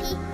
happy?